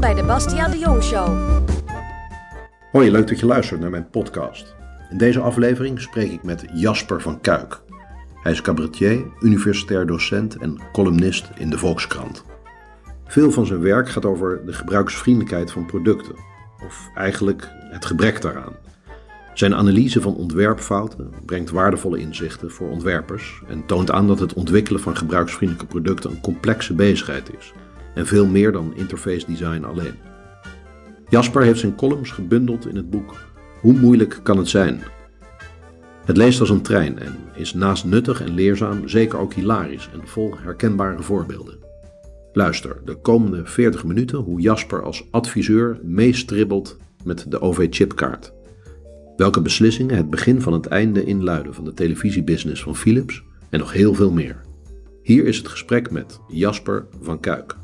Bij de Bastiaan de Jong Show. Hoi, leuk dat je luistert naar mijn podcast. In deze aflevering spreek ik met Jasper van Kuik. Hij is cabaretier, universitair docent en columnist in de Volkskrant. Veel van zijn werk gaat over de gebruiksvriendelijkheid van producten, of eigenlijk het gebrek daaraan. Zijn analyse van ontwerpfouten brengt waardevolle inzichten voor ontwerpers en toont aan dat het ontwikkelen van gebruiksvriendelijke producten een complexe bezigheid is en veel meer dan interface design alleen. Jasper heeft zijn columns gebundeld in het boek Hoe moeilijk kan het zijn? Het leest als een trein en is naast nuttig en leerzaam zeker ook hilarisch en vol herkenbare voorbeelden. Luister de komende 40 minuten hoe Jasper als adviseur meestribbelt met de OV-chipkaart. Welke beslissingen het begin van het einde inluiden van de televisiebusiness van Philips en nog heel veel meer. Hier is het gesprek met Jasper van Kuik.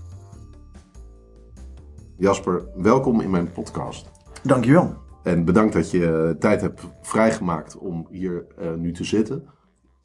Jasper, welkom in mijn podcast. Dankjewel. En bedankt dat je tijd hebt vrijgemaakt om hier uh, nu te zitten.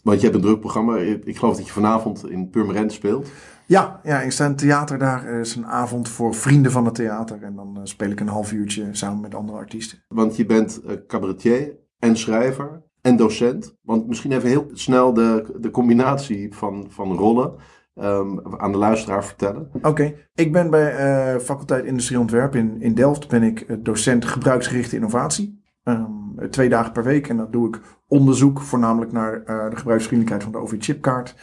Want je hebt een druk programma. Ik geloof dat je vanavond in Purmerend speelt. Ja, ja ik sta in het theater daar. Er is een avond voor vrienden van het theater. En dan uh, speel ik een half uurtje samen met andere artiesten. Want je bent uh, cabaretier en schrijver en docent. Want misschien even heel snel de, de combinatie van, van rollen. Um, aan de luisteraar vertellen? Oké, ik ben bij uh, faculteit Industrie Ontwerp in, in Delft ben ik docent gebruiksgerichte innovatie. Um, twee dagen per week en dat doe ik onderzoek voornamelijk naar uh, de gebruiksvriendelijkheid van de OV-chipkaart.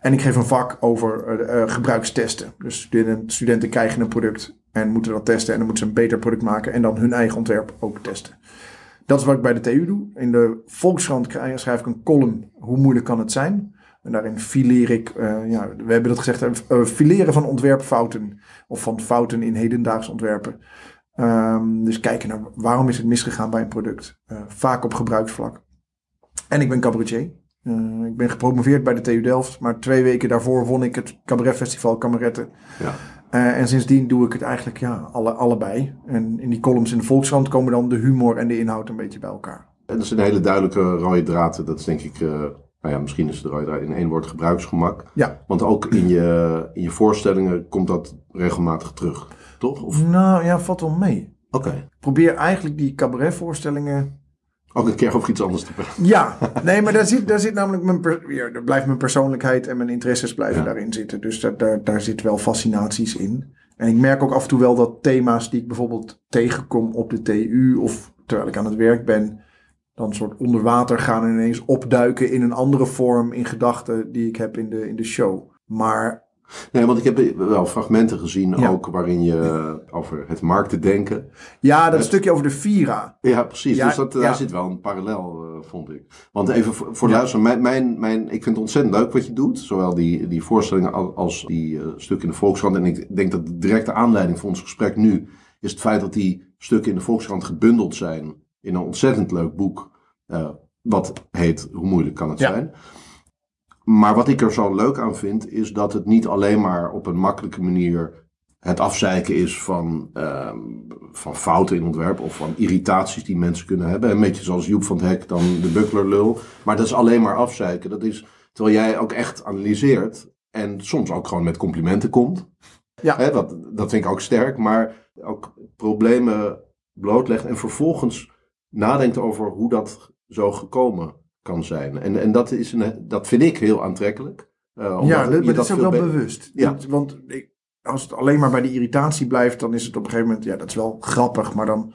En ik geef een vak over uh, gebruikstesten. Dus studenten, studenten krijgen een product en moeten dat testen en dan moeten ze een beter product maken en dan hun eigen ontwerp ook testen. Dat is wat ik bij de TU doe. In de Volkskrant schrijf ik een column, hoe moeilijk kan het zijn? En daarin fileer ik, uh, ja, we hebben dat gezegd, uh, fileren van ontwerpfouten. Of van fouten in hedendaagse ontwerpen. Um, dus kijken naar waarom is het misgegaan bij een product. Uh, vaak op gebruiksvlak. En ik ben cabaretier. Uh, ik ben gepromoveerd bij de TU Delft. Maar twee weken daarvoor won ik het cabaretfestival Kameretten. Ja. Uh, en sindsdien doe ik het eigenlijk ja, alle, allebei. En in die columns in de Volkskrant komen dan de humor en de inhoud een beetje bij elkaar. En dat is een hele duidelijke rode draad. Dat is denk ik nou ja, misschien is het er in één woord gebruiksgemak. Ja. Want ook in je, in je voorstellingen komt dat regelmatig terug, toch? Of? Nou ja, valt wel mee. Oké. Okay. Probeer eigenlijk die cabaretvoorstellingen... Ook een keer over iets anders te praten. Ja, nee, maar daar zit, daar zit namelijk mijn, per, ja, daar blijft mijn persoonlijkheid en mijn interesses blijven ja. daarin zitten. Dus daar, daar, daar zit wel fascinaties in. En ik merk ook af en toe wel dat thema's die ik bijvoorbeeld tegenkom op de TU of terwijl ik aan het werk ben dan een soort onder water gaan en ineens opduiken in een andere vorm in gedachten die ik heb in de, in de show. Maar. Nee, want ik heb wel fragmenten gezien ook waarin je over het markten denken. Ja, dat het, stukje over de Vira. Ja, precies. Ja, dus dat, daar zit wel een parallel, uh, vond ik. Want even voor, voor luisteren, mijn, mijn, mijn, ik vind het ontzettend leuk wat je doet. Zowel die, die voorstellingen als, als die uh, stukken in de Volkskrant. En ik denk dat de directe aanleiding voor ons gesprek nu is het feit dat die stukken in de Volkskrant gebundeld zijn in een ontzettend leuk boek. Uh, wat heet Hoe moeilijk kan het ja. zijn? Maar wat ik er zo leuk aan vind, is dat het niet alleen maar op een makkelijke manier het afzeiken is van, uh, van fouten in ontwerp of van irritaties die mensen kunnen hebben. Een beetje zoals Joep van het Hek dan de buckler lul. Maar dat is alleen maar afzeiken. Dat is terwijl jij ook echt analyseert en soms ook gewoon met complimenten komt. Ja. Hè, dat, dat vind ik ook sterk, maar ook problemen blootlegt en vervolgens nadenkt over hoe dat zo gekomen kan zijn. En, en dat, is een, dat vind ik heel aantrekkelijk. Uh, ja, dat, maar dat is ook wel bewust. Ja. want ik, als het alleen maar bij de irritatie blijft, dan is het op een gegeven moment, ja, dat is wel grappig, maar dan,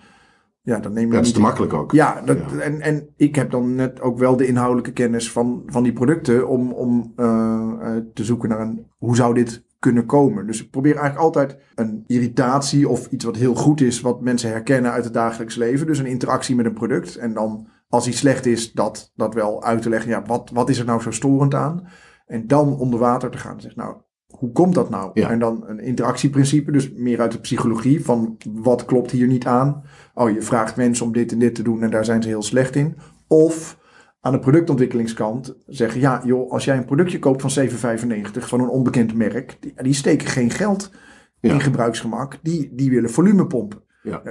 ja, dan neem je. Dat is te makkelijk ook. Ja, dat, ja, En, en ik heb dan net ook wel de inhoudelijke kennis van, van die producten om, om uh, te zoeken naar een, hoe zou dit kunnen komen. Dus ik probeer eigenlijk altijd een irritatie of iets wat heel goed is, wat mensen herkennen uit het dagelijks leven. Dus een interactie met een product. En dan als iets slecht is, dat, dat wel uit te leggen. Ja, wat, wat is er nou zo storend aan? En dan onder water te gaan en zeggen, nou, hoe komt dat nou? Ja. En dan een interactieprincipe, dus meer uit de psychologie van wat klopt hier niet aan? Oh, je vraagt mensen om dit en dit te doen en daar zijn ze heel slecht in. Of aan de productontwikkelingskant zeggen: ja, joh, als jij een productje koopt van 7,95 van een onbekend merk, die, die steken geen geld in gebruiksgemak, die, die willen volume pompen. Ja.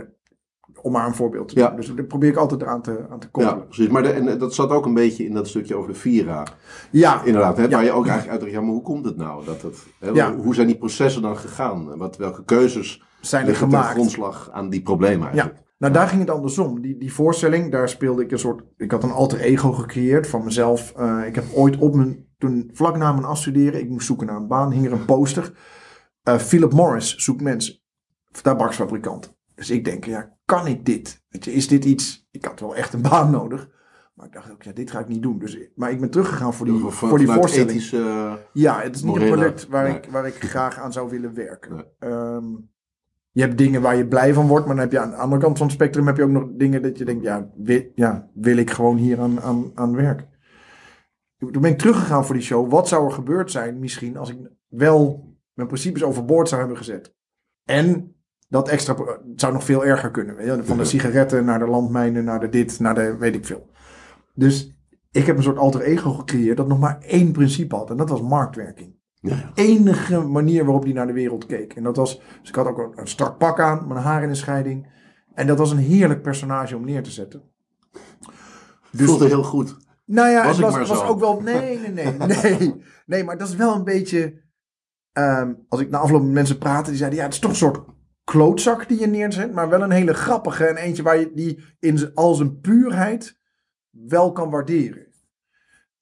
om maar een voorbeeld te Ja. doen. Dus dat probeer ik altijd eraan te, aan te Ja, koppelen. precies. Maar de- en dat zat ook een beetje in dat stukje over de Vira. Ja, Inderdaad, hè, Ja. waar je ook eigenlijk uitdacht, ja, maar hoe komt het nou? Dat het, hè, Ja. Hoe zijn die processen dan gegaan? Wat, welke keuzes zijn er liggen ten gemaakt. grondslag aan die problemen eigenlijk? Nou, daar ging het andersom. Die, die voorstelling, daar speelde ik een soort... Ik had een alter ego gecreëerd van mezelf. Eh, ik heb ooit op mijn... Toen vlak na mijn afstuderen, ik moest zoeken naar een baan, hing er een poster. Eh, Philip Morris zoekt mensen. Tabaksfabrikant. Dus ik denk, ja, kan ik dit? Weet je, is dit iets... Ik had wel echt een baan nodig. Maar ik dacht ook, ja, dit ga ik niet doen. Dus, maar ik ben teruggegaan voor die, voor die voorstelling. ethische... Ja, het is niet een product waar, nee. ik, waar ik graag aan zou willen werken. Nee. Ehm, je hebt dingen waar je blij van wordt, maar dan heb je aan de andere kant van het spectrum heb je ook nog dingen dat je denkt, ja, wil, ja, wil ik gewoon hier aan, aan, aan werken. Toen ben ik teruggegaan voor die show. Wat zou er gebeurd zijn misschien als ik wel mijn principes overboord zou hebben gezet? En dat extra het zou nog veel erger kunnen. weet je, Van de sigaretten naar de landmijnen, naar de dit, naar de weet ik veel. Dus ik heb een soort alter ego gecreëerd dat nog maar één principe had. En dat was marktwerking Ja, ja. enige manier waarop hij naar de wereld keek. En dat was, dus ik had ook een, een strak pak aan, mijn haar in een scheiding. En dat was een heerlijk personage om neer te zetten. Dus, Voelde heel goed. nou ja, was het was, ook wel, nee, nee, nee, nee. Nee, maar dat is wel een beetje, ehm, als ik na afloop met mensen praatte, die zeiden, ja, het is toch een soort klootzak die je neerzet, maar wel een hele grappige en eentje waar je die in al zijn puurheid wel kan waarderen.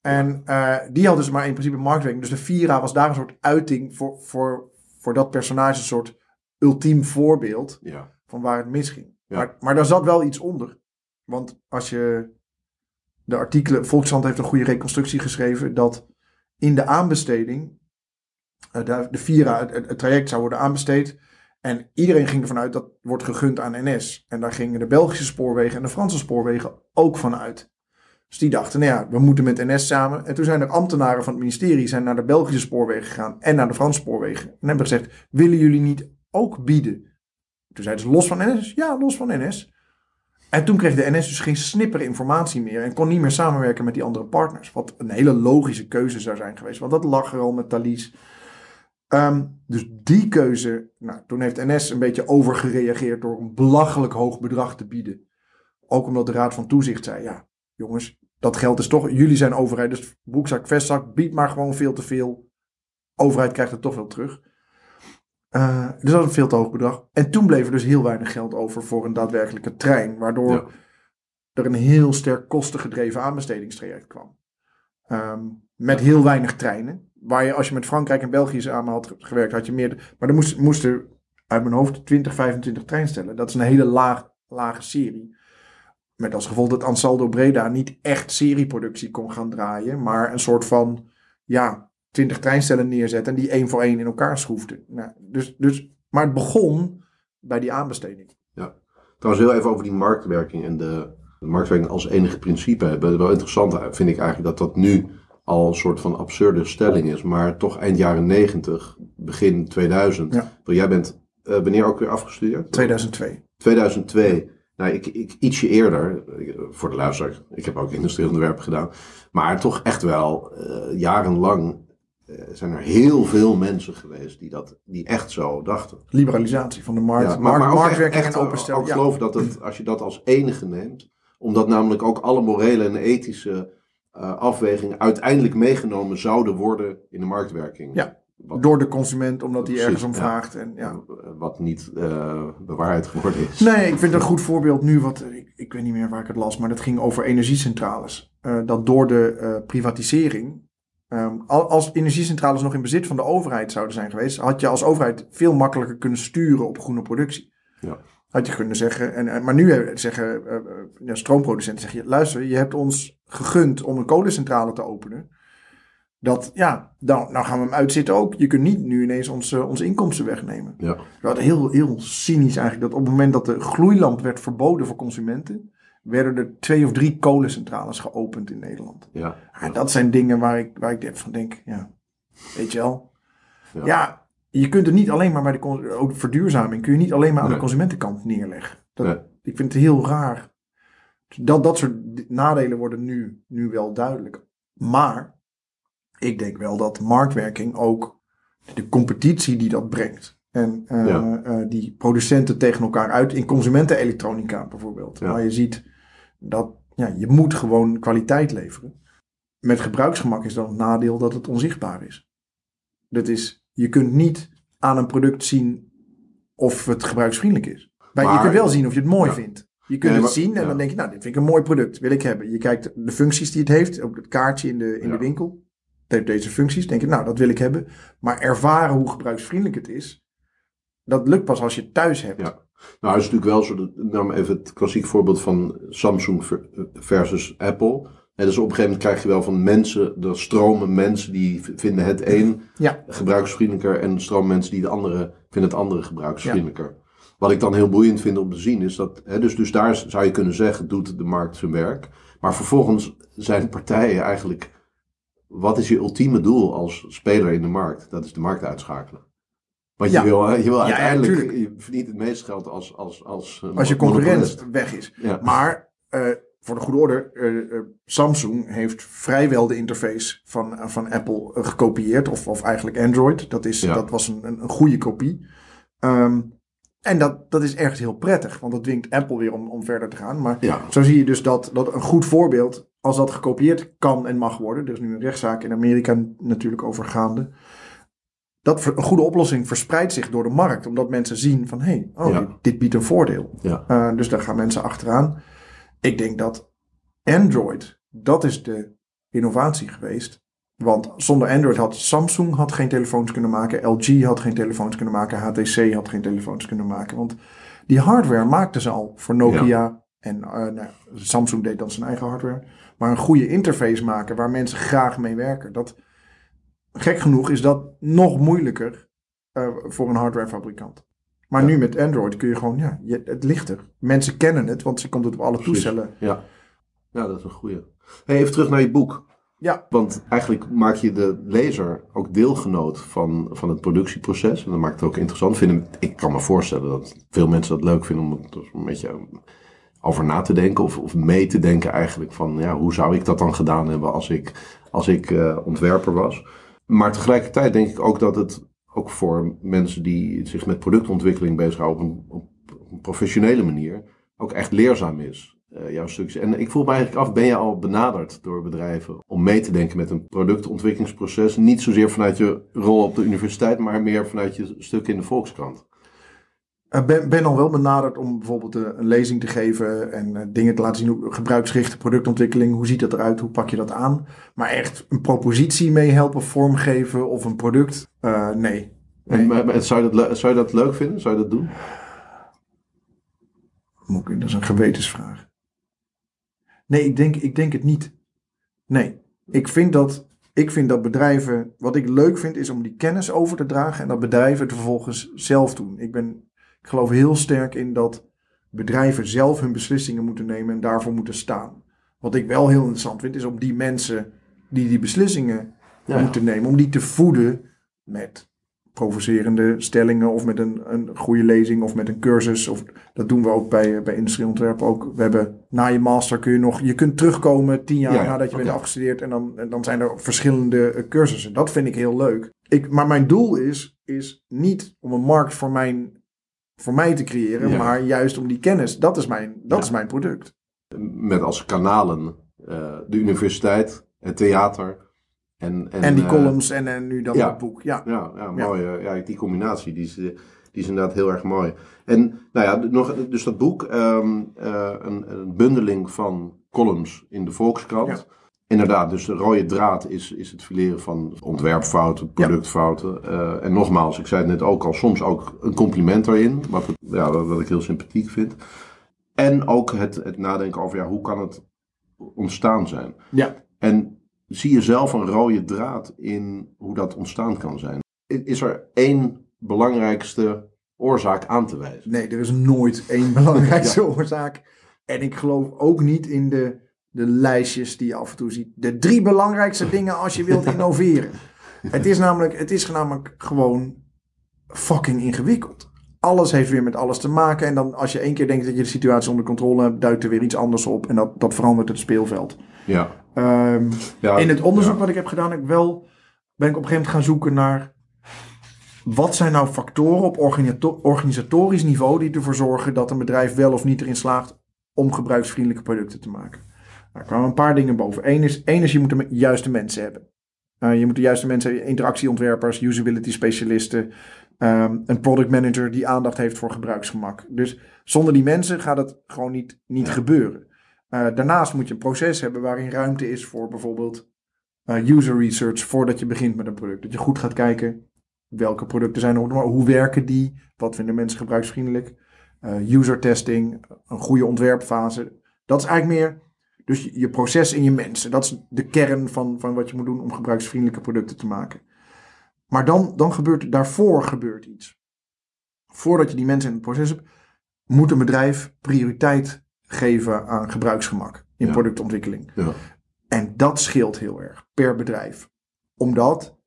En eh, die had dus maar in principe marktwerking. Dus de Vira was daar een soort uiting voor, voor, voor dat personage, een soort ultiem voorbeeld Ja. van waar het misging. Ja. Maar, maar daar zat wel iets onder. Want als je de artikelen, Volkskrant heeft een goede reconstructie geschreven, dat in de aanbesteding, eh, de, de Vira, het, het- het traject zou worden aanbesteed. En iedereen ging ervan uit dat wordt gegund aan NS. En daar gingen de Belgische spoorwegen en de Franse spoorwegen ook van uit. Dus die dachten, nou ja, we moeten met NS samen. En toen zijn er ambtenaren van het ministerie zijn naar de Belgische spoorwegen gegaan en naar de Franse spoorwegen. En hebben gezegd, willen jullie niet ook bieden? Toen zeiden ze, los van NS? Ja, los van NS. En toen kreeg de NS dus geen snipper informatie meer en kon niet meer samenwerken met die andere partners. Wat een hele logische keuze zou zijn geweest, want dat lag er al met Thalys. Ehm, dus die keuze, nou, toen heeft NS een beetje overgereageerd door een belachelijk hoog bedrag te bieden. Ook omdat de Raad van Toezicht zei, ja, jongens, dat geld is toch, jullie zijn overheid, dus broekzak, vestzak, bied maar gewoon veel te veel. Overheid krijgt het toch wel terug. Eh, dus dat was een veel te hoog bedrag. En toen bleef er dus heel weinig geld over voor een daadwerkelijke trein, waardoor Ja. er een heel sterk kostengedreven aanbestedingstraject kwam. Ehm, met heel weinig treinen. Waar je, als je met Frankrijk en België samen had ge- gewerkt, had je meer. Maar er moest, moesten uit mijn hoofd 20, 25 treinstellen. Dat is een hele laag, lage serie. Met als gevolg dat Ansaldo Breda niet echt serieproductie kon gaan draaien. Maar een soort van, ja, 20 treinstellen neerzetten. En die één voor één in elkaar schroefden. Nou, dus, dus, maar het begon bij die aanbesteding. Trouwens, heel even over die marktwerking en de, de marktwerking als enige principe hebben. Wel interessant vind ik eigenlijk dat dat nu al een soort van absurde stelling is. Maar toch eind jaren 90, begin 2000. Ja. Jij bent eh, wanneer ook weer afgestudeerd? 2002. 2002. Nou, ik, ik ietsje eerder, eh, voor de luisteraar, ik heb ook industrieel ontwerp gedaan. Maar toch echt wel eh, jarenlang eh, zijn er heel veel mensen geweest die, dat, die echt zo dachten. Liberalisatie van de markt. Ja, markt maar, ook echt, echt en openstellen. ook Ja. geloven dat het, als je dat als enige neemt, omdat namelijk ook alle morele en ethische afwegingen uiteindelijk meegenomen zouden worden in de marktwerking. Ja. Wat, Door de consument, omdat hij ergens om ja. vraagt. En, ja. wat niet eh bewaarheid geworden is. Nee, ik vind een goed voorbeeld nu, wat ik, ik weet niet meer waar ik het las, maar dat ging over energiecentrales. Eh, dat door de eh, privatisering, ehm, al- als energiecentrales nog in bezit van de overheid zouden zijn geweest, had je als overheid veel makkelijker kunnen sturen op groene productie. Ja. Had je kunnen zeggen, en, maar nu zeggen ja, stroomproducenten, zeg je, luister, je hebt ons gegund om een kolencentrale te openen. Dat, ja, dan, nou gaan we hem uitzitten ook. Je kunt niet nu ineens onze, onze inkomsten wegnemen. Ja. Wat heel, heel cynisch eigenlijk. Dat op het moment dat de gloeilamp werd verboden voor consumenten. werden er twee of drie kolencentrales geopend in Nederland. Ja. Ja, dat zijn dingen waar ik, waar ik van denk. Ja, weet je wel. Ja. Ja, je kunt het niet alleen maar bij de ook verduurzaming. kun je niet alleen maar aan Nee. de consumentenkant neerleggen. Dat, Nee. Ik vind het heel raar. Dat, dat soort nadelen worden nu, nu wel duidelijk. Maar ik denk wel dat marktwerking ook de competitie die dat brengt. En eh, Ja. eh, die producenten tegen elkaar uit in consumentenelektronica bijvoorbeeld. Ja. Waar je ziet dat ja, je moet gewoon kwaliteit leveren. Met gebruiksgemak is dan het nadeel dat het onzichtbaar is. Dat is, je kunt niet aan een product zien of het gebruiksvriendelijk is. Maar, je kunt wel zien of je het mooi Ja. vindt. Je kunt Nee, het maar- zien en dan denk je, nou, dit vind ik een mooi product, wil ik hebben. Je kijkt de functies die het heeft, op het kaartje in de, in de winkel. Heeft deze functies, denk je, nou, dat wil ik hebben. Maar ervaren hoe gebruiksvriendelijk het is, dat lukt pas als je het thuis hebt. Ja. Nou, het is natuurlijk wel zo. Dat, nam even het klassiek voorbeeld van Samsung ver- versus Apple. En dus op een gegeven moment krijg je wel van mensen, er stromen mensen die vinden het een Ja. gebruiksvriendelijker en stromen mensen die de andere vinden het andere gebruiksvriendelijker. Wat ik dan heel boeiend vind om te zien is dat, hè, dus, dus daar zou je kunnen zeggen, doet de markt zijn werk. Maar vervolgens zijn partijen eigenlijk, wat is je ultieme doel als speler in de markt? Dat is de markt uitschakelen. Want Ja. je wil, je wil ja, uiteindelijk, tuurlijk. je verdient het meeste geld als, als, als, eh, Als je concurrent weg is. Ja. Maar eh, voor de goede orde, eh, eh, Samsung heeft vrijwel de interface van, eh, van Apple eh, gekopieerd. Of, of eigenlijk Android. Dat, is, Ja. dat was een, een, een goede kopie. Ehm, en dat, dat is echt heel prettig. Want dat dwingt Apple weer om, om verder te gaan. Maar Ja. zo zie je dus dat, dat een goed voorbeeld, als dat gekopieerd kan en mag worden. Er is nu een rechtszaak in Amerika natuurlijk over gaande. Dat een goede oplossing verspreidt zich door de markt. Omdat mensen zien van, hé, hey, oh, Ja. dit, dit biedt een voordeel. Ja. Uh, dus daar gaan mensen achteraan. Ik denk dat Android, dat is de innovatie geweest. Want zonder Android had Samsung had geen telefoons kunnen maken. LG had geen telefoons kunnen maken. HTC had geen telefoons kunnen maken. Want die hardware maakten ze al voor Nokia. En uh, nou, Samsung deed dan zijn eigen hardware. Maar een goede interface maken waar mensen graag mee werken. Dat, gek genoeg is dat nog moeilijker uh, voor een hardwarefabrikant. Maar Ja. nu met Android kun je gewoon, ja, je, het ligt er. Mensen kennen het, want ze komt het op alle Precies. toestellen. Ja. ja, dat is een goeie. Hey, even terug naar je boek. Ja, Want eigenlijk maak je de lezer ook deelgenoot van, van het productieproces. En dat maakt het ook interessant. Vinden, ik kan me voorstellen dat veel mensen dat leuk vinden om er een beetje over na te denken. Of, of mee te denken eigenlijk van ja, hoe zou ik dat dan gedaan hebben als ik, als ik eh, ontwerper was. Maar tegelijkertijd denk ik ook dat het ook voor mensen die zich met productontwikkeling bezighouden op een, op professionele manier ook echt leerzaam is. Uh, jouw stukjes. En ik voel me eigenlijk af, ben je al benaderd door bedrijven om mee te denken met een productontwikkelingsproces? Niet zozeer vanuit je rol op de universiteit, maar meer vanuit je stuk in de Volkskrant. Ik uh, ben, ben, al wel benaderd om bijvoorbeeld uh, een lezing te geven en uh, dingen te laten zien. Hoe gebruiksgerichte productontwikkeling, hoe ziet dat eruit, hoe pak je dat aan? Maar echt een propositie mee helpen vormgeven of een product, uh, nee. nee. En, maar, zou, je dat, zou je dat leuk vinden? Zou je dat doen? Dat is een gewetensvraag. Nee, ik denk, ik denk het niet. Nee, ik vind, dat, ik vind dat bedrijven. Wat ik leuk vind is om die kennis over te dragen en dat bedrijven het vervolgens zelf doen. Ik, ben, ik geloof heel sterk in dat bedrijven zelf hun beslissingen moeten nemen en daarvoor moeten staan. Wat ik wel heel interessant vind is om die mensen die die beslissingen ja, moeten nemen, om die te voeden met provocerende stellingen of met een, een goede lezing of met een cursus. Of, dat doen we ook bij, bij industrieontwerp ook. We hebben na je master kun je nog, je kunt terugkomen tien jaar ja, ja, nadat je okay. bent afgestudeerd en dan, en dan zijn er verschillende cursussen. Dat vind ik heel leuk. Ik, maar mijn doel is, is niet om een markt voor, mijn, voor mij te creëren, ja. maar juist om die kennis. Dat is mijn, dat is mijn product. Met als kanalen uh, de universiteit, het theater. En, en, en die uh, columns en, en nu dan ja, het boek. Ja, ja, ja mooi. Ja. ja. die combinatie die is, die is inderdaad heel erg mooi. En nou ja, nog, dus dat boek, um, uh, een, een, bundeling van columns in de Volkskrant. Inderdaad, dus de rode draad is, is het fileren van ontwerpfouten, productfouten. Ja. Uh, en nogmaals, ik zei het net ook al, soms ook een compliment erin, wat, ja, wat ik heel sympathiek vind. En ook het, het nadenken over ja, hoe kan het ontstaan zijn. Ja. En zie je zelf een rode draad in hoe dat ontstaan kan zijn? Is er één belangrijkste oorzaak aan te wijzen? Nee, er is nooit één belangrijkste ja. oorzaak. En ik geloof ook niet in de, de lijstjes die je af en toe ziet. De drie belangrijkste dingen als je wilt innoveren. het, is namelijk, het is namelijk gewoon fucking ingewikkeld. Alles heeft weer met alles te maken. En dan als je één keer denkt dat je de situatie onder controle hebt, duikt er weer iets anders op. En dat, dat verandert het speelveld. Ja. Um, ja, in het onderzoek ja. wat ik heb gedaan, ik wel, ben ik op een gegeven moment gaan zoeken naar wat zijn nou factoren op organisato- organisatorisch niveau die ervoor zorgen dat een bedrijf wel of niet erin slaagt om gebruiksvriendelijke producten te maken? Nou, er kwamen een paar dingen boven. Eén is, één is je moet de juiste mensen hebben. Uh, je moet de juiste mensen hebben, interactieontwerpers, usability specialisten, um, een product manager die aandacht heeft voor gebruiksgemak. Dus zonder die mensen gaat het gewoon niet, niet gebeuren. Uh, daarnaast moet je een proces hebben waarin ruimte is voor bijvoorbeeld uh, user research voordat je begint met een product. Dat je goed gaat kijken welke producten zijn er, hoe werken die, wat vinden mensen gebruiksvriendelijk, uh, user testing, een goede ontwerpfase. Dat is eigenlijk meer dus je, proces en je mensen. Dat is de kern van, van wat je moet doen om gebruiksvriendelijke producten te maken. Maar dan, dan gebeurt daarvoor gebeurt iets. Voordat je die mensen in het proces hebt, moet een bedrijf prioriteit geven aan gebruiksgemak in Ja. productontwikkeling. Ja. En dat scheelt heel erg per bedrijf. Omdat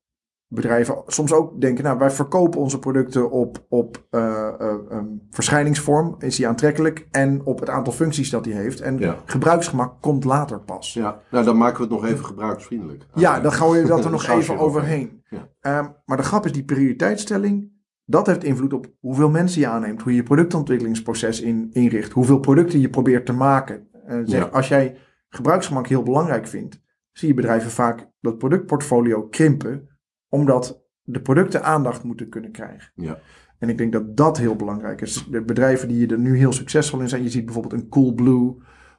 bedrijven soms ook denken, nou wij verkopen onze producten op, op uh, uh, um, verschijningsvorm, is die aantrekkelijk, en op het aantal functies dat die heeft. En Ja. gebruiksgemak komt later pas. Ja, nou dan maken we het nog even gebruiksvriendelijk. Ja, dan gaan we dat er nog even overheen. Ja. Um, maar de grap is, die prioriteitsstelling, dat heeft invloed op hoeveel mensen je aanneemt, hoe je je productontwikkelingsproces in, inricht, hoeveel producten je probeert te maken. Uh, zeg, Ja. Als jij gebruiksgemak heel belangrijk vindt, zie je bedrijven vaak dat productportfolio krimpen, omdat de producten aandacht moeten kunnen krijgen. Ja. En ik denk dat dat heel belangrijk is. De bedrijven die er nu heel succesvol in zijn, je ziet bijvoorbeeld een Coolblue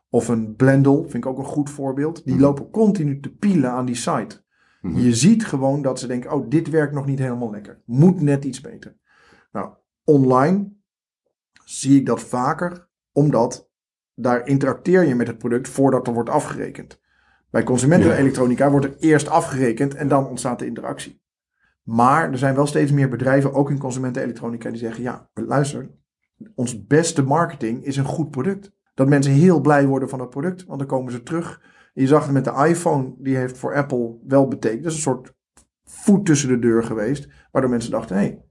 of een Blendle, vind ik ook een goed voorbeeld. Die Mhm. lopen continu te pielen aan die site. Mhm. Je ziet gewoon dat ze denken, oh, dit werkt nog niet helemaal lekker. Moet net iets beter. Nou, online zie ik dat vaker, omdat daar interacteer je met het product voordat er wordt afgerekend. Bij consumentenelektronica wordt er eerst afgerekend en dan ontstaat de interactie. Maar er zijn wel steeds meer bedrijven, ook in consumentenelektronica, die zeggen, ja, luister, ons beste marketing is een goed product. Dat mensen heel blij worden van het product, want dan komen ze terug. Je zag het met de iPhone, die heeft voor Apple wel betekend. Dat is een soort voet tussen de deur geweest, waardoor mensen dachten, hé, hey,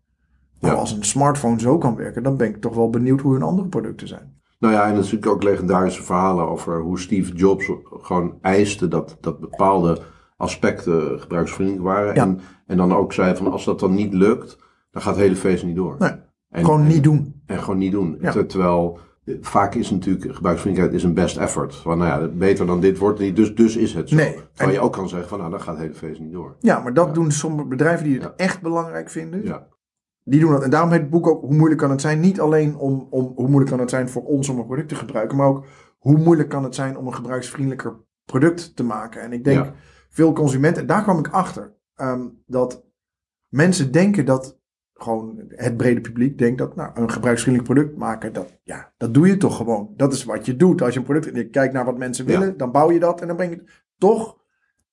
nou, Ja. als een smartphone zo kan werken, dan ben ik toch wel benieuwd hoe hun andere producten zijn. Nou ja, en natuurlijk ook legendarische verhalen over hoe Steve Jobs gewoon eiste dat, dat bepaalde aspecten gebruiksvriendelijk waren. Ja. En, en dan ook zei van als dat dan niet lukt, dan gaat het hele feest niet door. Nee, En- Gewoon en- niet doen. En gewoon niet doen. Ja. Terwijl eh, vaak is natuurlijk gebruiksvriendelijkheid is een best effort. Van nou ja, beter dan dit wordt niet, dus, dus is het zo. Nee. Terwijl je ook kan zeggen van nou, dan gaat het hele feest niet door. Ja, maar dat Ja. doen sommige bedrijven die het echt belangrijk vinden. Ja, Die doen dat. En daarom heet het boek ook Hoe moeilijk kan het zijn? Niet alleen om, om hoe moeilijk kan het zijn voor ons om een product te gebruiken, maar ook hoe moeilijk kan het zijn om een gebruiksvriendelijker product te maken. En ik denk. Veel consumenten, en daar kwam ik achter, ehm, dat mensen denken dat gewoon het brede publiek denkt dat nou, een gebruiksvriendelijk product maken, dat, ja, dat doe je toch gewoon. Dat is wat je doet. Als je een product, en je kijkt naar wat mensen Ja. willen, dan bouw je dat en dan breng je het. Toch?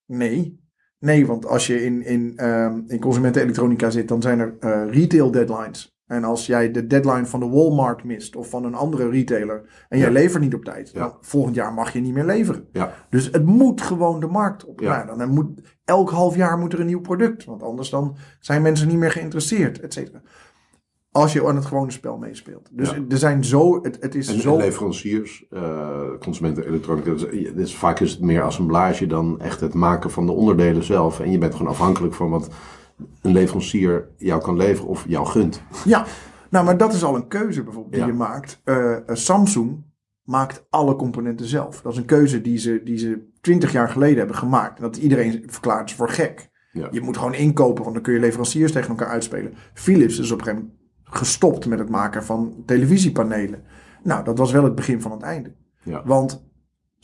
Nee. Nee, want als je in, in, ehm, in consumentenelektronica zit, dan zijn er eh, retail deadlines. En als jij de deadline van de Walmart mist of van een andere retailer en jij Ja. levert niet op tijd, Ja. dan volgend jaar mag je niet meer leveren. ja, Dus het moet gewoon de markt op. Nou, dan moet, elk half jaar moet er een nieuw product, want anders dan zijn mensen niet meer geïnteresseerd, et cetera. Als je aan het gewone spel meespeelt. Dus er zijn zo, het, het is en, zo... en leveranciers, eh consumenten elektronica, eh, dus vaak is het meer assemblage dan echt het maken van de onderdelen zelf. En je bent gewoon afhankelijk van wat een leverancier jou kan leveren of jou gunt. Ja, nou, maar dat is al een keuze bijvoorbeeld die Ja. je maakt. Eh, eh, Samsung maakt alle componenten zelf. Dat is een keuze die ze, die ze 20 jaar geleden hebben gemaakt. En dat iedereen verklaart is voor gek. Ja. Je moet gewoon inkopen, want dan kun je leveranciers tegen elkaar uitspelen. Philips is op een gegeven moment gestopt met het maken van televisiepanelen. Nou, dat was wel het begin van het einde. Ja. Want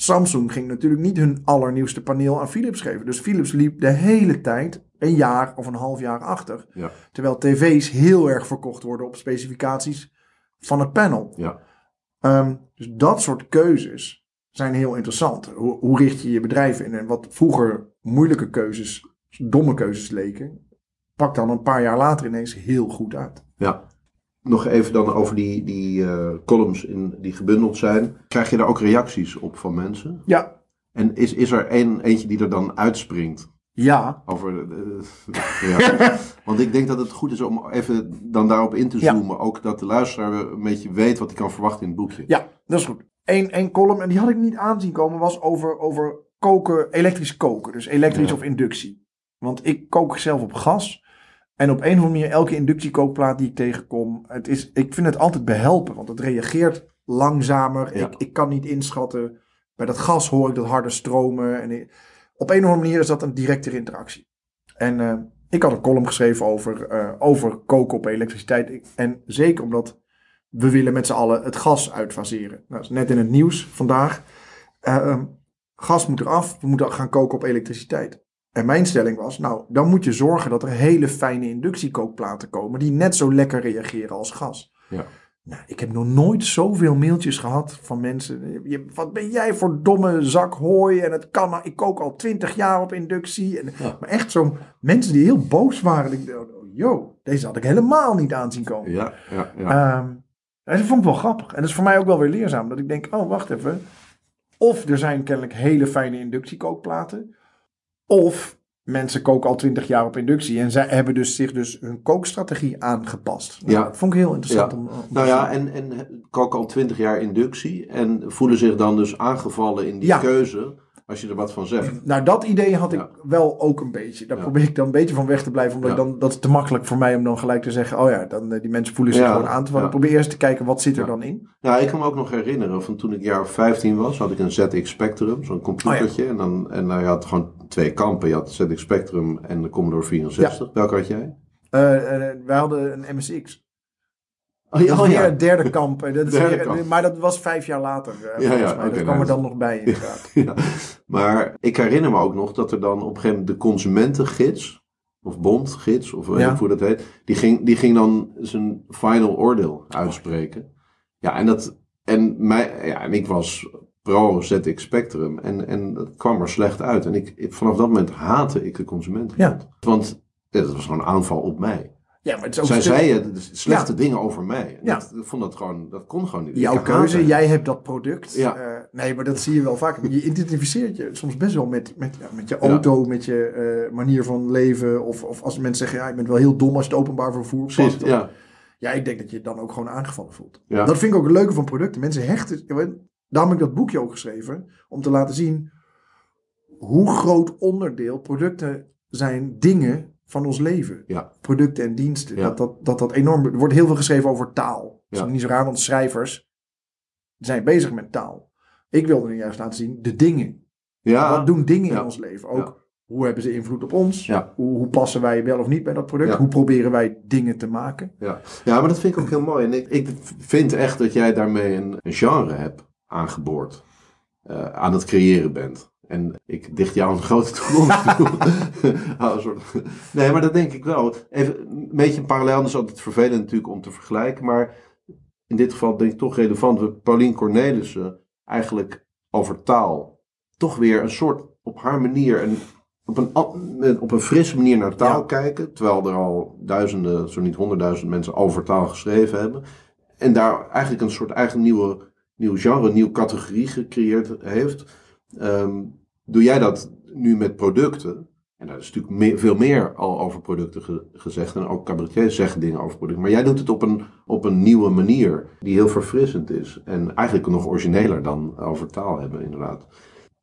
Samsung ging natuurlijk niet hun allernieuwste paneel aan Philips geven. Dus Philips liep de hele tijd een jaar of een half jaar achter. Ja. Terwijl tv's heel erg verkocht worden op specificaties van het panel. Ja. Ehm, dus dat soort keuzes zijn heel interessant. Hoe, hoe richt je je bedrijf in? En wat vroeger moeilijke keuzes, domme keuzes leken, pakt dan een paar jaar later ineens heel goed uit. Ja. Nog even dan over die, die eh, columns in, die gebundeld zijn. Krijg je daar ook reacties op van mensen? Ja, En is, is er een, eentje die er dan uitspringt? ja, Over, eh, ja. Want ik denk dat het goed is om even dan daarop in te Ja. zoomen. Ook dat de luisteraar een beetje weet wat hij kan verwachten in het boekje. ja, dat is goed. Eén één column, en die had ik niet aanzien komen, was over, over koken, elektrisch koken. Dus elektrisch Ja. of inductie. Want ik kook zelf op gas. En op een of andere manier, elke inductiekookplaat die ik tegenkom, het is, ik vind het altijd behelpen. Want het reageert langzamer. Ja. Ik, ik kan niet inschatten. Bij dat gas hoor ik dat harde stromen. En ik- op een of andere manier is dat een directere interactie. En eh, ik had een column geschreven over, eh, over koken op elektriciteit. En zeker omdat we willen met z'n allen het gas uitfaseren. Nou, dat is net in het nieuws vandaag. Eh, ehm, gas moet eraf, we moeten gaan koken op elektriciteit. En mijn stelling was, nou, dan moet je zorgen dat er hele fijne inductiekookplaten komen die net zo lekker reageren als gas. Ja. Nou, ik heb nog nooit zoveel mailtjes gehad van mensen. Je, wat ben jij voor domme zak hooi? En het kan, maar ik kook al twintig jaar op inductie. En, Ja. Maar echt zo mensen die heel boos waren. Ik dacht, oh, yo, deze had ik helemaal niet aanzien komen. Ja, ja, ja. En dat vond ik wel grappig. En dat is voor mij ook wel weer leerzaam. Dat ik denk, oh, wacht even. Of er zijn kennelijk hele fijne inductiekookplaten. Of mensen koken al twintig jaar op inductie. En zij hebben dus zich dus hun kookstrategie aangepast. Nou, Ja. Dat vond ik heel interessant Ja. om, Nou ja, en, en koken al twintig jaar inductie en voelen zich dan dus aangevallen in die Ja. keuze als je er wat van zegt. Nou, dat idee had ik Ja. wel ook een beetje. Daar probeer ik dan een beetje van weg te blijven. Omdat dan, dat is te makkelijk voor mij om dan gelijk te zeggen... oh ja, dan, eh, die mensen voelen zich gewoon aan te vallen. Probeer eerst te kijken, wat zit er dan in? Nou, ik kan me ook nog herinneren van toen ik jaar of 15 was, had ik een ZX Spectrum, zo'n computertje. En, dan, en nou, je had gewoon twee kampen. Je had ZX Spectrum en de Commodore 64. Welke had jij? Eh, eh, wij hadden een MSX. Oh, is weer het derde kamp. Dat is Derde weer- kamp. Maar dat was vijf jaar later. eh, Ja, volgens ja, dat kwam nou, er dan nog bij, inderdaad. Ja. Maar ik herinner me ook nog dat er dan op een gegeven moment de consumentengids, of bondgids, of Ja. hoe dat heet, die ging, die ging dan zijn final oordeel uitspreken. Ja, en, dat, en, mij, ja, en ik was pro ZX Spectrum en, en dat kwam er slecht uit. En ik, ik- vanaf dat moment haatte ik de consumentengids. Want ja, dat was gewoon een aanval op mij. Ja, maar het is ook Zij stuk- zeiden slechte dingen over mij. En Ja. dat, ik vond dat gewoon, dat kon gewoon niet. Jouw keuze, jij hebt dat product. Ja. Eh, nee, maar dat zie je wel vaker. Je identificeert je soms best wel met, met, ja, met je auto, met je eh, manier van leven. Of, of als mensen zeggen, ja, ik ben wel heel dom als je het openbaar vervoer Precies, pakt. Dan- ja. Ja, ik denk dat je je dan ook gewoon aangevallen voelt. Ja. Dat vind ik ook het leuke van producten. Mensen hechten. Daarom heb ik dat boekje ook geschreven. Om te laten zien hoe groot onderdeel producten zijn dingen van ons leven. Ja. Producten en diensten. Ja. Dat, dat, dat dat enorm. Er wordt heel veel geschreven over taal. Dat is niet zo raar, want schrijvers zijn bezig met taal. Ik wilde nu juist laten zien de dingen. Ja. Wat doen dingen in ons leven? Ook hoe hebben ze invloed op ons? Ja. Hoe, hoe passen wij wel of niet bij dat product? Ja. Hoe proberen wij dingen te maken? Ja. ja, maar dat vind ik ook heel mooi. En ik, ik vind echt dat jij daarmee een, een genre hebt aangeboord. eh, aan het creëren bent. En ik dicht jou een grote toekomst toe. Nee, maar dat denk ik wel. Even een beetje een parallel. Dat is altijd vervelend natuurlijk om te vergelijken. Maar in dit geval denk ik toch relevant. We Paulien Cornelissen eigenlijk over taal toch weer een soort op haar manier... Een, op een, op een frisse manier naar taal Ja. kijken. Terwijl er al duizenden, zo niet honderdduizend mensen over taal geschreven hebben. En daar eigenlijk een soort eigen nieuwe, nieuw genre, nieuwe categorie gecreëerd heeft. Ehm, doe jij dat nu met producten? En daar is natuurlijk veel meer al over producten ge- gezegd. En ook cabaretiers zeggen dingen over producten. Maar jij doet het op een, op een nieuwe manier. Die heel verfrissend is. En eigenlijk nog origineler dan over taal hebben, inderdaad.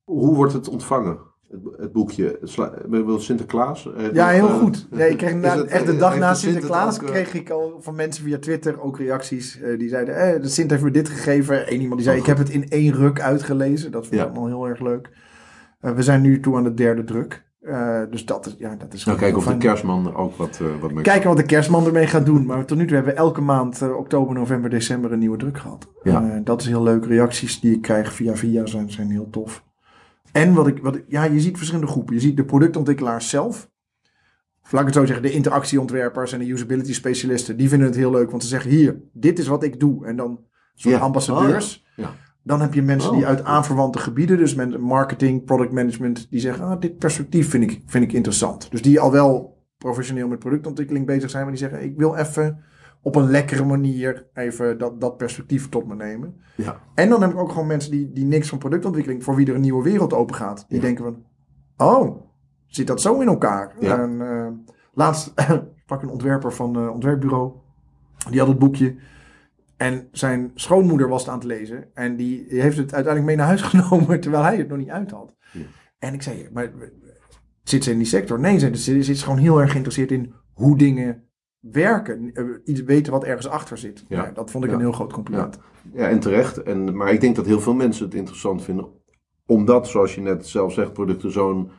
Hoe wordt het ontvangen? Het, het boekje. Wil Sinterklaas? Eh, Ja, heel eh, goed. Nee, ik kreeg na, het- echt de heeft dag na Sinterklaas eh, kreeg ik al van mensen via Twitter ook reacties. eh, die zeiden, eh, de Sint heeft me dit gegeven. Eén iemand die zei, Oh, ik heb het in één ruk uitgelezen. Dat vond ik Ja. allemaal heel erg leuk. Eh, we zijn nu toe aan de derde druk. Eh, dus dat is, ja, dat is Nou, kijken of de kerstman er ook wat, eh wat mee Kijken wat de kerstman ermee gaat doen. Maar tot nu toe hebben we elke maand, eh, oktober, november, december, een nieuwe druk gehad. Ja. Eh, dat is heel leuk. Reacties die ik krijg via via zijn, zijn heel tof. En wat ik, wat ik, ja, je ziet verschillende groepen. Je ziet de productontwikkelaars zelf. Of laat ik het zo zeggen, de interactieontwerpers en de usability specialisten. Die vinden het heel leuk, want ze zeggen hier, dit is wat ik doe. En dan soort Ja. ambassadeurs. Oh, ja. Dan heb je mensen Oh. die uit aanverwante gebieden, dus met marketing, product management, die zeggen, ah, dit perspectief vind ik, vind ik interessant. Dus die al wel professioneel met productontwikkeling bezig zijn, maar die zeggen, ik wil even op een lekkere manier even dat, dat perspectief tot me nemen. Ja. En dan heb ik ook gewoon mensen die, die niks van productontwikkeling, voor wie er een nieuwe wereld open gaat. Die Ja. denken van, oh, zit dat zo in elkaar? Ja. En, eh, laatst sprak een ontwerper van een ontwerpbureau, die had het boekje. En zijn schoonmoeder was het aan het lezen. En die heeft het uiteindelijk mee naar huis genomen, terwijl hij het nog niet uit had. Ja. En ik zei, maar zit ze in die sector? Nee, ze, ze, ze is gewoon heel erg geïnteresseerd in hoe dingen werken. eh, iets weten wat ergens achter zit. Ja. Ja. dat vond ik Ja. een heel groot compliment. Ja, en terecht. En, maar ik denk dat heel veel mensen het interessant vinden. Omdat, zoals je net zelf zegt, producten zo'n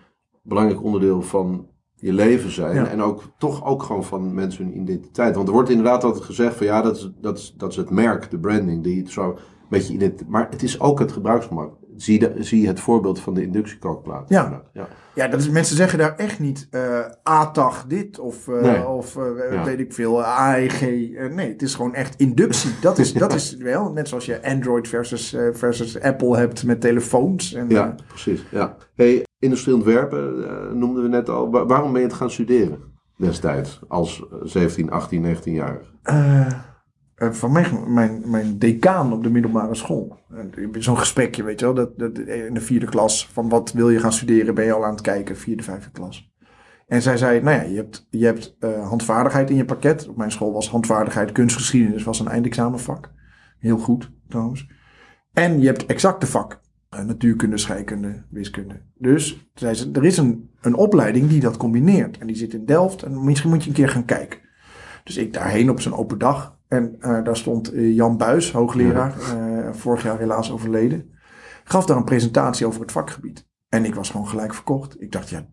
belangrijk onderdeel van je leven zijn. En ook toch ook gewoon van mensen hun identiteit. Want er wordt inderdaad altijd gezegd van ja, dat is, dat is, dat is het merk, de branding, die het zo een beetje ident- Maar het is ook het gebruiksgemak. Zie, de, zie het voorbeeld van de inductiekookplaat. Ja. ja. Ja, dat is, mensen zeggen daar echt niet eh ATAG dit of, Nee. of eh, Ja. weet ik veel, AEG. Nee, het is gewoon echt inductie. Dat is, dat is wel, net zoals je Android versus, versus Apple hebt met telefoons. En, Ja, precies. Ja. Hey, industrieel ontwerpen noemden we net al. Wa- waarom ben je het gaan studeren destijds als eh, 17, 18, 19 jaar? Eh, eh, van mijn, mijn, mijn decaan op de middelbare school. Eh, Zo'n gesprekje, weet je wel. Dat, dat, in de vierde klas. Van wat wil je gaan studeren? Ben je al aan het kijken? Vierde, vijfde klas. En zij zei, nou ja, je hebt, je hebt eh, handvaardigheid in je pakket. Op mijn school was handvaardigheid kunstgeschiedenis was een eindexamenvak. Heel goed, trouwens. En je hebt exacte vak. Eh, natuurkunde, scheikunde, wiskunde. Dus zei ze, er is een, een opleiding die dat combineert. En die zit in Delft. En misschien moet je een keer gaan kijken. Dus ik daarheen op zo'n open dag. En eh, daar stond eh, Jan Buis, hoogleraar, eh, vorig jaar helaas overleden. Gaf daar een presentatie over het vakgebied. En ik was gewoon gelijk verkocht. Ik dacht, ja,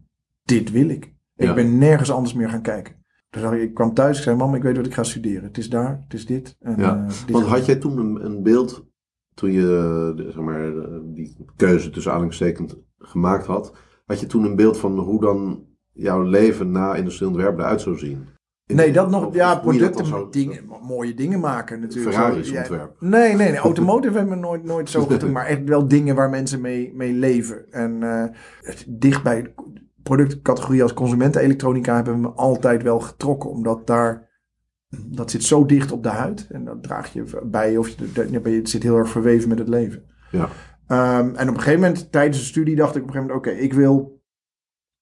dit wil ik. Ik Ja. ben nergens anders meer gaan kijken. Dus ik, kwam thuis, ik zei, mam, ik weet wat ik ga studeren. Het is daar, het is dit. En, Ja, dit Want had jij toen een, een beeld, toen je zeg maar, die keuze tussen aanhalingstekens gemaakt had, had je toen een beeld van hoe dan jouw leven na industrieel ontwerp eruit zou zien? Nee, dat nog. Ja, producten, dingen, mooie dingen maken natuurlijk. Ferraris Ja. Nee, nee, nee. Automotive hebben we nooit, nooit zo gedaan. Maar echt wel dingen waar mensen mee, mee leven. En het- dicht bij productcategorie als consumentenelektronica hebben me altijd wel getrokken. Omdat daar, dat zit zo dicht op de huid. En dat draag je bij of je, het zit heel erg verweven met het leven. Ja. Ehm, en op een gegeven moment, tijdens de studie, dacht ik op een gegeven moment: oké, ik wil.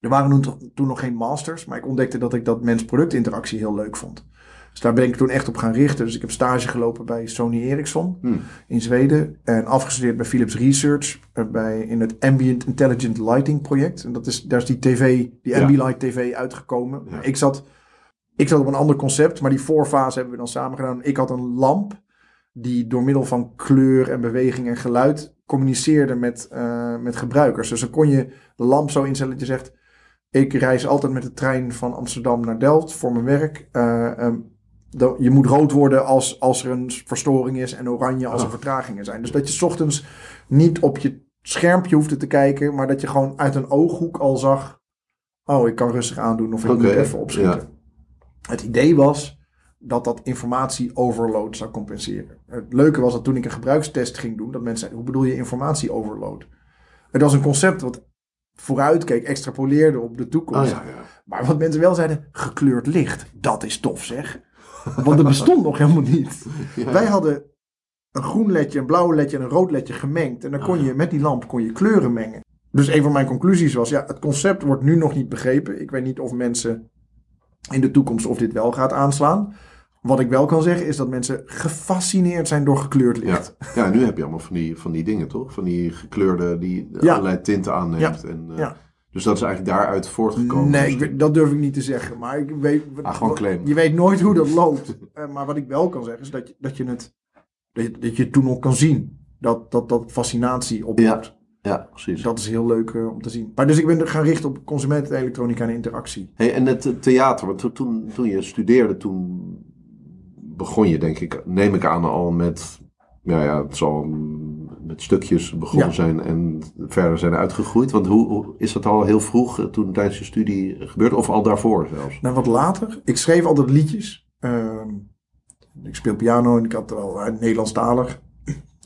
Er waren toen, nog geen masters, maar ik ontdekte dat ik dat mens-product-interactie heel leuk vond. Dus daar ben ik toen echt op gaan richten. Dus ik heb stage gelopen bij Sony Ericsson Hmm. in Zweden. En afgestudeerd bij Philips Research eh, bij, in het Ambient Intelligent Lighting project. En dat is, daar is die tv, die Ja. Ambilight TV uitgekomen. Ja. Ik, zat, ik zat op een ander concept, maar die voorfase hebben we dan samen gedaan. Ik had een lamp die door middel van kleur en beweging en geluid communiceerde met, eh, met gebruikers. Dus dan kon je de lamp zo instellen dat je zegt... Ik reis altijd met de trein van Amsterdam naar Delft voor mijn werk. Eh, ehm, je moet rood worden als, als er een verstoring is en oranje als er Ah. vertragingen zijn. Dus dat je 's ochtends niet op je schermpje hoefde te kijken, maar dat je gewoon uit een ooghoek al zag... Oh, ik kan rustig aandoen of ik Oké, moet even opschieten. Het idee was dat dat informatie overload zou compenseren. Het leuke was dat toen ik een gebruikstest ging doen, dat mensen zeiden, hoe bedoel je informatie overload? Het was een concept wat vooruitkeek, extrapoleerde op de toekomst. Ah, ja, ja. Maar wat mensen wel zeiden, gekleurd licht, dat is tof zeg. Want dat bestond nog helemaal niet. Ja. Wij hadden een groen ledje, een blauw ledje en een rood ledje gemengd. En dan kon Ah, je met die lamp kon je kleuren mengen. Dus een van mijn conclusies was, ja, het concept wordt nu nog niet begrepen. Ik weet niet of mensen in de toekomst of dit wel gaat aanslaan. Wat ik wel kan zeggen is dat mensen gefascineerd zijn door gekleurd licht. ja, nu heb je allemaal van die, van die dingen, toch? Van die gekleurde, die Ja. allerlei tinten aanneemt. En, eh, Ja. Dus dat is eigenlijk daaruit voortgekomen. Nee, ik misschien. weet- dat durf ik niet te zeggen. Maar ik weet, Ah, gewoon claim. je weet nooit hoe dat loopt. Eh, maar wat ik wel kan zeggen is dat je, dat je het dat je, dat je het toen nog kan zien. Dat, dat, dat fascinatie oploopt. Ja, precies. Dat is heel leuk eh, om te zien. Maar dus ik ben gaan richten op consumentenelektronica en interactie. Hey, en het theater, want to- toen, toen je studeerde, toen begon je denk ik, neem ik aan al met, ja, ja het zal met stukjes begonnen Ja. zijn en verder zijn uitgegroeid. Want hoe, hoe- is dat al heel vroeg eh, toen tijdens je studie gebeurd of al daarvoor zelfs? Nou, wat later. Ik schreef altijd liedjes. Ehm, ik speel piano en ik had wel uh, Nederlandstalig.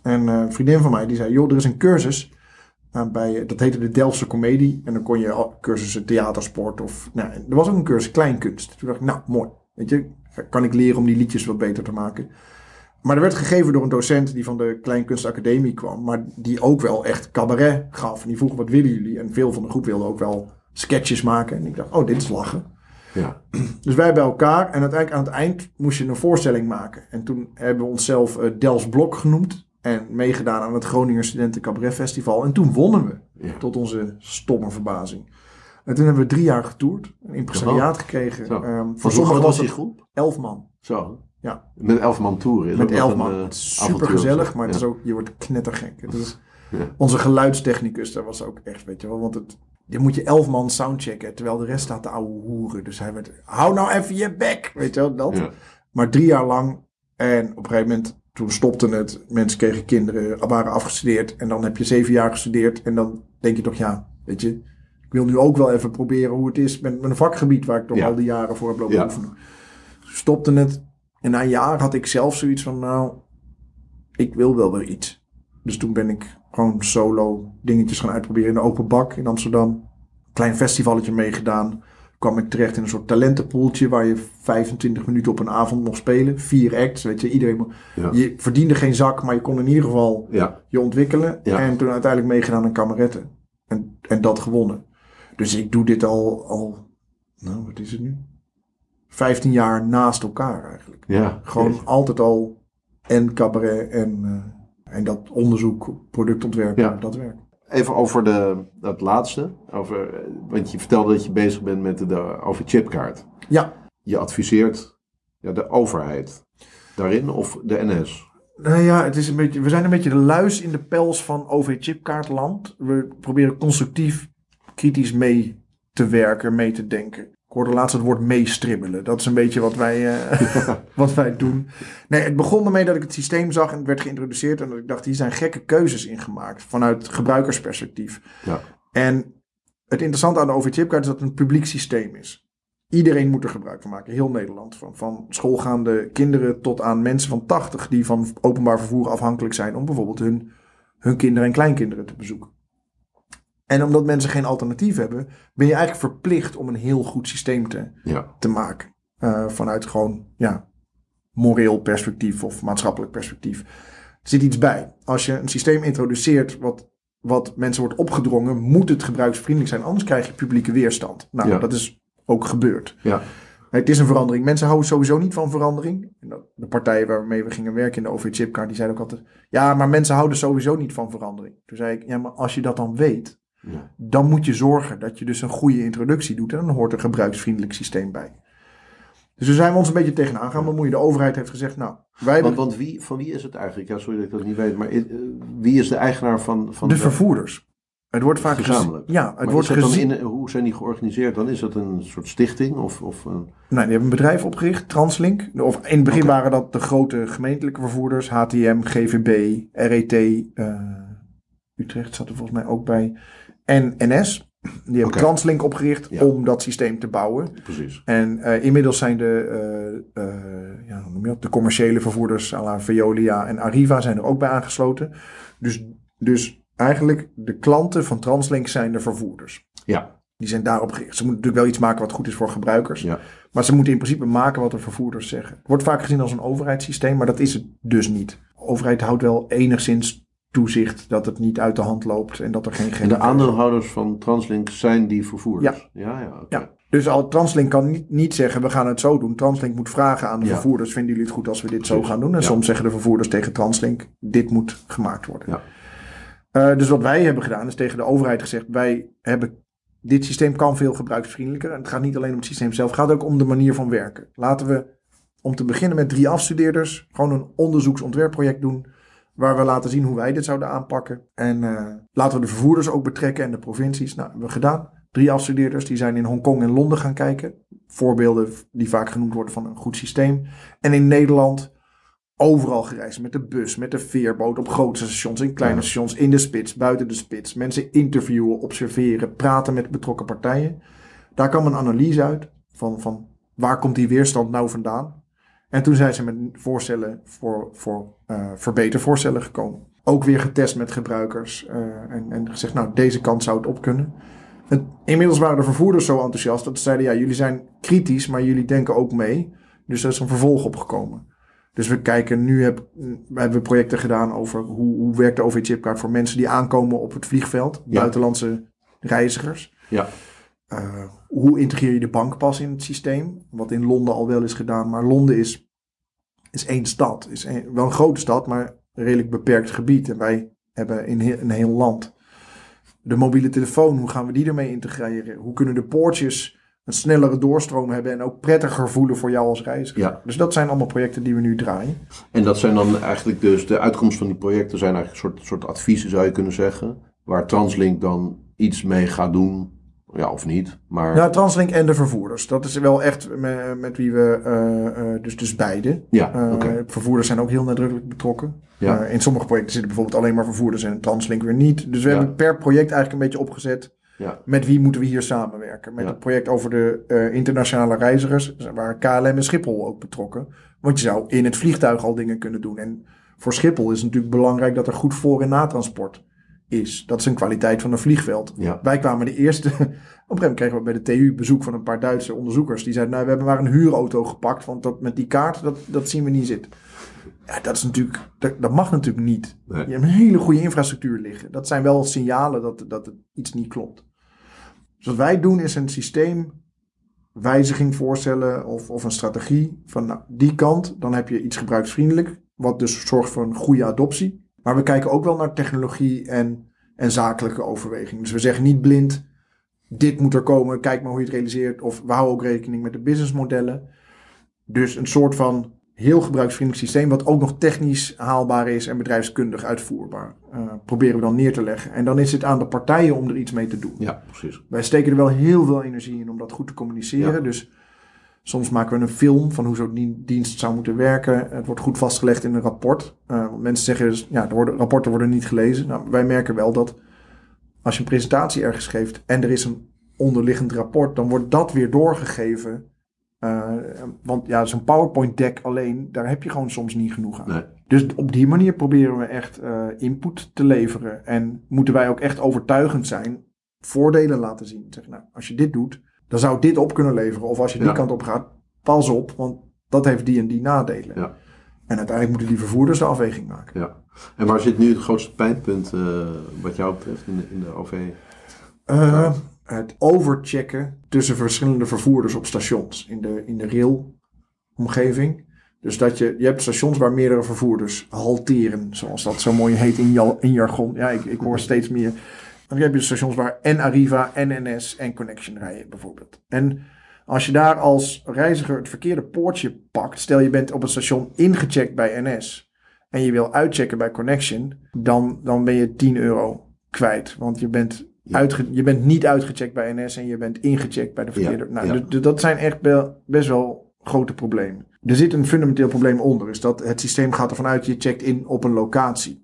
En eh, een vriendin van mij die zei, joh, er is een cursus. eh, bij, dat heette de Delftse Comedie. En dan kon je al- cursussen theatersport of... Nou, er was ook een cursus kleinkunst. Toen dacht ik, nou, mooi. Weet je, kan ik leren om die liedjes wat beter te maken. Maar er werd gegeven door een docent die van de Kleinkunstacademie kwam. Maar die ook wel echt cabaret gaf. En die vroeg, wat willen jullie? En veel van de groep wilde ook wel sketches maken. En ik dacht, oh, dit is lachen. Ja, Dus wij bij elkaar en uiteindelijk aan het eind moest je een voorstelling maken. En toen hebben we onszelf Dels Blok genoemd en meegedaan aan het Groninger Studenten Cabaret Festival. En toen wonnen we, ja. tot onze stomme verbazing. En toen hebben we drie jaar getoerd. Een impresariaat gekregen. Ehm, Voor voor sommige sommigen was die het groep? elf man. Zo. Ja. Met elf man toeren. Met elf een, man. eh, is avontuur super gezellig, maar het is ook, je wordt knettergek. Het is. Onze geluidstechnicus, daar was ook echt, weet je wel. Want het, je moet je elf man soundchecken, terwijl de rest staat te ouwe hoeren. Dus hij werd, hou nou even je bek, weet je wel, dat. Ja. Maar drie jaar lang. En op een gegeven moment, toen stopte het. Mensen kregen kinderen, waren afgestudeerd. En dan heb je zeven jaar gestudeerd. En dan denk je toch, ja, weet je. Ik wil nu ook wel even proberen hoe het is met, een vakgebied waar ik toch Ja. al die jaren voor heb lopen Ja. oefenen. Stopte het. En na een jaar had ik zelf zoiets van, nou, ik wil wel weer iets. Dus toen ben ik gewoon solo dingetjes gaan uitproberen in de open bak in Amsterdam. Klein festivalletje meegedaan. Kwam ik terecht in een soort talentenpoeltje waar je 25 minuten op een avond mocht spelen. Vier acts, weet je. Iedereen, Ja. Je verdiende geen zak, maar je kon in ieder geval Ja. je ontwikkelen. Ja. En toen uiteindelijk meegedaan aan kameretten. En, en dat gewonnen. Dus ik doe dit al, al, nou wat is het nu? 15 jaar naast elkaar eigenlijk. Ja. Gewoon Jeetje. altijd al en cabaret en, eh, en dat onderzoek, productontwerp, Ja. dat werk. Even over de, dat laatste. Over, eh, want je vertelde dat je bezig bent met de, de over chipkaart. Ja, Je adviseert ja, de overheid daarin of de NS? nou ja, het is een beetje, we zijn een beetje de luis in de pels van OV-chipkaartland. We proberen constructief, kritisch mee te werken, mee te denken. Ik hoorde laatst het woord meestribbelen. Dat is een beetje wat wij, eh, wat wij doen. Nee, het begon ermee dat ik het systeem zag en het werd geïntroduceerd. En dat ik dacht, hier zijn gekke keuzes in gemaakt vanuit gebruikersperspectief. Ja. En het interessante aan de OV-chipkaart is dat het een publiek systeem is. Iedereen moet er gebruik van maken, heel Nederland. Van, van schoolgaande kinderen tot aan mensen van 80 die van openbaar vervoer afhankelijk zijn om bijvoorbeeld hun, hun kinderen en kleinkinderen te bezoeken. En omdat mensen geen alternatief hebben, ben je eigenlijk verplicht om een heel goed systeem te, Ja. te maken. Eh, vanuit gewoon ja, moreel perspectief of maatschappelijk perspectief. Er zit iets bij. Als je een systeem introduceert wat, wat mensen wordt opgedrongen, moet het gebruiksvriendelijk zijn. Anders krijg je publieke weerstand. Nou, Ja. dat is ook gebeurd. Ja. Het is een verandering. Mensen houden sowieso niet van verandering. De partijen waarmee we gingen werken in de OV-chipkaart, die zeiden ook altijd... Ja, maar mensen houden sowieso niet van verandering. Toen zei ik, ja, maar als je dat dan weet, Ja. dan moet je zorgen dat je dus een goede introductie doet. En dan hoort een gebruiksvriendelijk systeem bij. Dus daar zijn we ons een beetje tegenaan gaan bemoeien. De overheid heeft gezegd, nou, wij Want, want wie, van wie is het eigenlijk? Ja, sorry dat ik dat niet weet. Maar eh, wie is de eigenaar van, van de vervoerders. Het wordt vaak gez- Gezamenlijk. Ja, het Maar wordt gezien. hoe zijn die georganiseerd dan? Is dat een soort stichting? Of, of een... Nou, die hebben een bedrijf opgericht, Translink. Of in het begin waren dat de grote gemeentelijke vervoerders. HTM, GVB, RET. eh, Utrecht zat er volgens mij ook bij. En NS. Die hebben. Translink opgericht Ja. om dat systeem te bouwen. Precies. En eh, inmiddels zijn de, eh, eh, ja, de commerciële vervoerders, à la Veolia en Arriva, zijn er ook bij aangesloten. Dus, dus eigenlijk de klanten van Translink zijn de vervoerders. Ja. Die zijn daarop gericht. Ze moeten natuurlijk wel iets maken wat goed is voor gebruikers. Ja. Maar ze moeten in principe maken wat de vervoerders zeggen. Het wordt vaak gezien als een overheidssysteem, maar dat is het dus niet. De overheid houdt wel enigszins toezicht dat het niet uit de hand loopt en dat er geen En de aandeelhouders van Translink zijn die vervoerders? Ja. Ja. Ja. Dus al Translink kan niet, niet zeggen, we gaan het zo doen. Translink moet vragen aan de Ja. vervoerders, vinden jullie het goed als we dit zo gaan doen? En Ja. soms zeggen de vervoerders tegen Translink, dit moet gemaakt worden. Ja. Eh, dus wat wij hebben gedaan, is tegen de overheid gezegd, wij hebben, dit systeem kan veel gebruiksvriendelijker. En het gaat niet alleen om het systeem zelf, het gaat ook om de manier van werken. Laten we, om te beginnen met drie afstudeerders, gewoon een onderzoeksontwerpproject doen. Waar we laten zien hoe wij dit zouden aanpakken. En eh, laten we de vervoerders ook betrekken en de provincies. Nou, hebben we gedaan. Drie afstudeerders die zijn in Hongkong en Londen gaan kijken. Voorbeelden die vaak genoemd worden van een goed systeem. En in Nederland overal gereisd. Met de bus, met de veerboot, op grote stations, in kleine Ja. stations, in de spits, buiten de spits. Mensen interviewen, observeren, praten met betrokken partijen. Daar kwam een analyse uit van, van waar komt die weerstand nou vandaan. En toen zijn ze met voorstellen voor, voor verbetervoorstellen gekomen. Ook weer getest met gebruikers eh, en, en gezegd, nou, deze kant zou het op kunnen. Inmiddels waren de vervoerders zo enthousiast dat ze zeiden, ja, jullie zijn kritisch, maar jullie denken ook mee. Dus er is een vervolg opgekomen. Dus we kijken nu, heb, we hebben projecten gedaan over hoe, hoe werkt de OV-chipkaart voor mensen die aankomen op het vliegveld, Ja. buitenlandse reizigers. Ja. Uh, hoe integreer je de bankpas in het systeem? Wat in Londen al wel is gedaan. Maar Londen is, is één stad. Is een, wel een grote stad, maar een redelijk beperkt gebied. En wij hebben in heel, een heel land De mobiele telefoon, hoe gaan we die ermee integreren? Hoe kunnen de poortjes een snellere doorstroom hebben en ook prettiger voelen voor jou als reiziger? Ja. Dus dat zijn allemaal projecten die we nu draaien. En dat zijn dan eigenlijk dus de uitkomst van die projecten zijn eigenlijk een soort, soort adviezen zou je kunnen zeggen. Waar Translink dan iets mee gaat doen. Ja, of niet. Maar Ja, Translink en de vervoerders. Dat is wel echt me- met, wie we, eh, eh, dus, dus beide. ja, Eh. Vervoerders zijn ook heel nadrukkelijk betrokken. Ja. In sommige projecten zitten bijvoorbeeld alleen maar vervoerders en Translink weer niet. Dus we Ja. hebben per project eigenlijk een beetje opgezet. Ja. Met wie moeten we hier samenwerken? Met het project over de internationale reizigers, waar KLM en Schiphol ook betrokken. Want je zou in het vliegtuig al dingen kunnen doen. En voor Schiphol is het natuurlijk belangrijk dat er goed voor- en natransport is. Dat is een kwaliteit van een vliegveld. Ja. Wij kwamen de eerste. Op een gegeven moment kregen we bij de TU bezoek van een paar Duitse onderzoekers. Die zeiden: Nou, we hebben maar een huurauto gepakt. Want dat, met die kaart, dat, dat zien we niet zitten. Ja, dat is natuurlijk. Dat, dat mag natuurlijk niet. Nee. Je hebt een hele goede infrastructuur liggen. Dat zijn wel signalen dat, dat het iets niet klopt. Dus wat wij doen is een systeemwijziging voorstellen of, of een strategie van nou, die kant. Dan heb je iets gebruiksvriendelijk, wat dus zorgt voor een goede adoptie. Maar we kijken ook wel naar technologie en, en zakelijke overwegingen. Dus we zeggen niet blind, dit moet er komen, kijk maar hoe je het realiseert. Of we houden ook rekening met de businessmodellen. Dus een soort van heel gebruiksvriendelijk systeem, wat ook nog technisch haalbaar is en bedrijfskundig uitvoerbaar. eh, proberen we dan neer te leggen. En dan is het aan de partijen om er iets mee te doen. ja, precies. Wij steken er wel heel veel energie in om dat goed te communiceren. Ja. Dus soms maken we een film van hoe zo'n dien- dienst zou moeten werken. Het wordt goed vastgelegd in een rapport. Want mensen zeggen dus, ja, worden, rapporten worden niet gelezen. Nou, wij merken wel dat als je een presentatie ergens geeft en er is een onderliggend rapport, dan wordt dat weer doorgegeven. Eh, want ja, zo'n PowerPoint deck alleen, daar heb je gewoon soms niet genoeg aan. Nee. Dus op die manier proberen we echt eh, input te leveren. En moeten wij ook echt overtuigend zijn, voordelen laten zien. Zeg, nou, als je dit doet, dan zou dit op kunnen leveren. Of als je die Ja. kant op gaat, pas op, want dat heeft die en die nadelen. Ja. En uiteindelijk moeten die vervoerders de afweging maken. Ja. En waar zit nu het grootste pijnpunt eh, wat jou betreft in de, in de OV? Eh, het overchecken tussen verschillende vervoerders op stations in de, in de railomgeving. Dus dat je, je hebt stations waar meerdere vervoerders halteren, zoals dat zo mooi heet in, in jargon. Ja, ik, ik hoor steeds meer. Dan heb je stations waar en Arriva en NS en Connection rijden bijvoorbeeld. En als je daar als reiziger het verkeerde poortje pakt, stel je bent op het station ingecheckt bij NS en je wil uitchecken bij Connection, dan, dan ben je 10 euro kwijt. Want je bent, Ja. uitge, je bent niet uitgecheckt bij NS en je bent ingecheckt bij de verkeerde. Ja, nou, ja. dat zijn echt best wel grote problemen. Er zit een fundamenteel probleem onder, is dat het systeem gaat ervan uit, je checkt in op een locatie.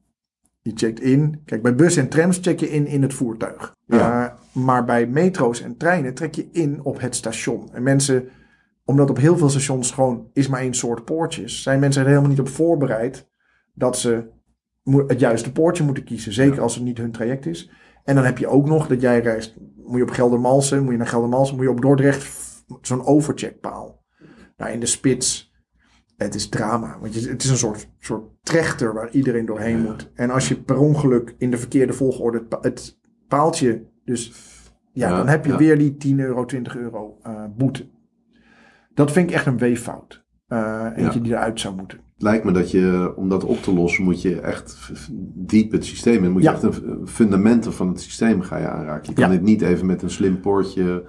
Je checkt in, kijk bij bussen en trams check je in in het voertuig. Ja. Uh, maar bij metro's en treinen trek je in op het station. En mensen, omdat op heel veel stations gewoon is maar één soort poortjes, zijn mensen er helemaal niet op voorbereid dat ze het juiste poortje moeten kiezen. Zeker Ja. als het niet hun traject is. En dan heb je ook nog dat jij reist, moet je op Geldermalsen, moet je naar Geldermalsen, moet je op Dordrecht zo'n overcheckpaal. Nou, in de spits, het is drama. Want je, het is een soort, soort trechter waar iedereen doorheen Ja. moet. En als je per ongeluk in de verkeerde volgorde het, pa- het paaltje, dus ja, Ja, dan heb je ja. weer die 10 euro, 20 euro eh, boete. Dat vind ik echt een weeffout. Eh eentje die eruit zou moeten. Het lijkt me dat je, om dat op te lossen, moet je echt diep het systeem in. Moet je echt v- fundamenten van het systeem ga je aanraken. Je kan dit niet even met een slim poortje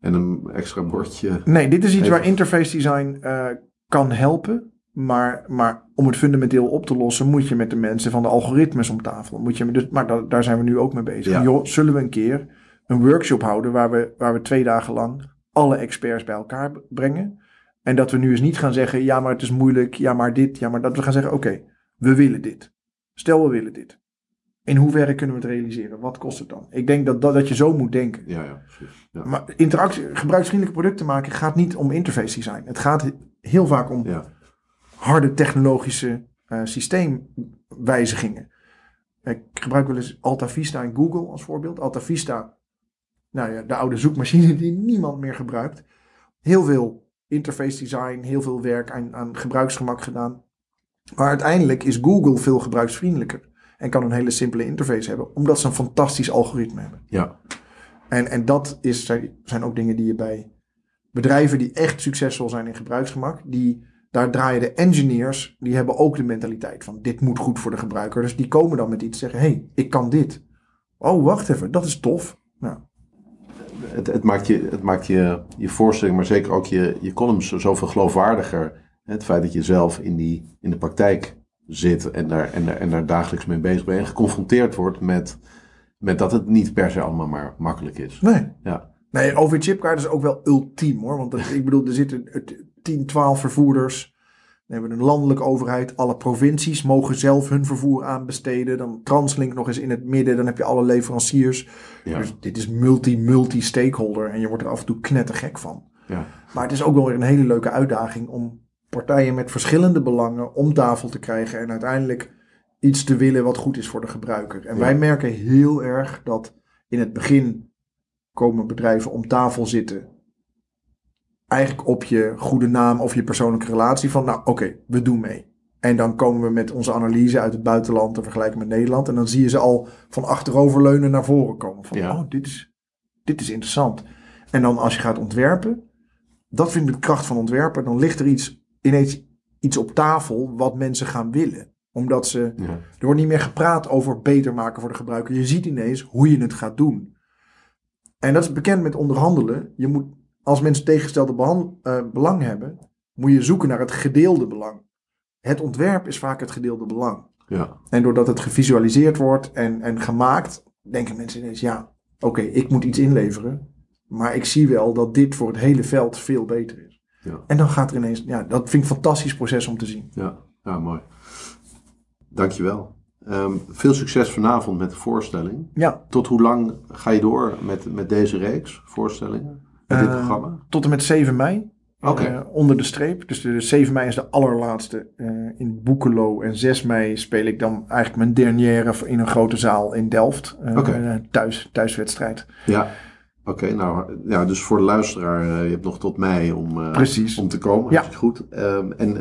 en een extra bordje. Nee, dit is iets Even- waar interface design eh, kan helpen. Maar, maar om het fundamenteel op te lossen, moet je met de mensen van de algoritmes om tafel. Moet je, dus, maar da- daar zijn we nu ook mee bezig. Ja. Joh, zullen we een keer een workshop houden waar we, waar we twee dagen lang alle experts bij elkaar brengen? En dat we nu eens niet gaan zeggen, ja, maar het is moeilijk, ja, maar dit, ja, maar dat. We gaan zeggen, oké, we willen dit. Stel, we willen dit. In hoeverre kunnen we het realiseren? Wat kost het dan? Ik denk dat, dat, dat je zo moet denken. Ja, ja, precies. Ja. Maar interactie, gebruiksvriendelijke producten maken gaat niet om interface design. Het gaat heel vaak om ja. harde technologische eh, systeemwijzigingen. Ik gebruik wel eens Alta Vista in Google als voorbeeld. Alta Vista, nou ja, de oude zoekmachine die niemand meer gebruikt. Heel veel interface design, heel veel werk aan, aan gebruiksgemak gedaan. Maar uiteindelijk is Google veel gebruiksvriendelijker. En kan een hele simpele interface hebben, omdat ze een fantastisch algoritme hebben. ja. En, en dat is, zijn, zijn ook dingen die je bij bedrijven die echt succesvol zijn in gebruiksgemak, die, daar draaien de engineers, die hebben ook de mentaliteit van dit moet goed voor de gebruiker. Dus die komen dan met iets zeggen, hey, ik kan dit. Oh, wacht even, dat is tof. Nou, Het, het maakt, je, het maakt je, je voorstelling, maar zeker ook je, je columns zoveel geloofwaardiger. Het feit dat je zelf in, die, in de praktijk zit en daar, en, daar, en daar dagelijks mee bezig bent. En geconfronteerd wordt met, met dat het niet per se allemaal maar makkelijk is. nee. Ja, Nee, OV-chipkaart is ook wel ultiem hoor. Want dat, ik bedoel, er zitten eh, 10, 12 vervoerders. Dan hebben we een landelijke overheid. Alle provincies mogen zelf hun vervoer aanbesteden. Dan Translink nog eens in het midden. Dan heb je alle leveranciers. ja, Dus dit is multi-multi-stakeholder. En je wordt er af en toe knettergek van. ja, Maar het is ook wel weer een hele leuke uitdaging om partijen met verschillende belangen om tafel te krijgen. En uiteindelijk iets te willen wat goed is voor de gebruiker. En Ja. wij merken heel erg dat in het begin komen bedrijven om tafel zitten. Eigenlijk op je goede naam of je persoonlijke relatie van, nou oké, we doen mee. En dan komen we met onze analyse uit het buitenland te vergelijken met Nederland. En dan zie je ze al van achteroverleunen naar voren komen. Van, Ja. oh, dit is, dit is interessant. En dan als je gaat ontwerpen, dat vind ik de kracht van ontwerpen. Dan ligt er iets, ineens iets op tafel wat mensen gaan willen. Omdat ze, ja, er wordt niet meer gepraat over beter maken voor de gebruiker. Je ziet ineens hoe je het gaat doen. En dat is bekend met onderhandelen. Je moet, als mensen tegengestelde eh, belang hebben, moet je zoeken naar het gedeelde belang. Het ontwerp is vaak het gedeelde belang. ja, En doordat het gevisualiseerd wordt en, en gemaakt, denken mensen ineens, ja, oké, ik moet iets inleveren. Maar ik zie wel dat dit voor het hele veld veel beter is. Ja. En dan gaat er ineens, ja, dat vind ik een fantastisch proces om te zien. ja, ja, mooi. Dankjewel. Ehm veel succes vanavond met de voorstelling. Ja, Tot hoe lang ga je door met, met deze reeks voorstellingen? Met dit Eh, programma? tot en met 7 mei. Oké. eh, onder de streep. Dus de 7 mei is de allerlaatste eh, in Boekelo. En 6 mei speel ik dan eigenlijk mijn dernière in een grote zaal in Delft. Oké. een thuis, thuiswedstrijd. Ja. Oké, nou ja, dus voor de luisteraar, je hebt nog tot mei om, om te komen. Ja. Goed. Ehm, en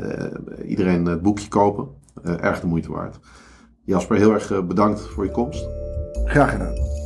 iedereen het boekje kopen. Erg de moeite waard. Jasper, heel erg eh, bedankt voor je komst. Graag gedaan.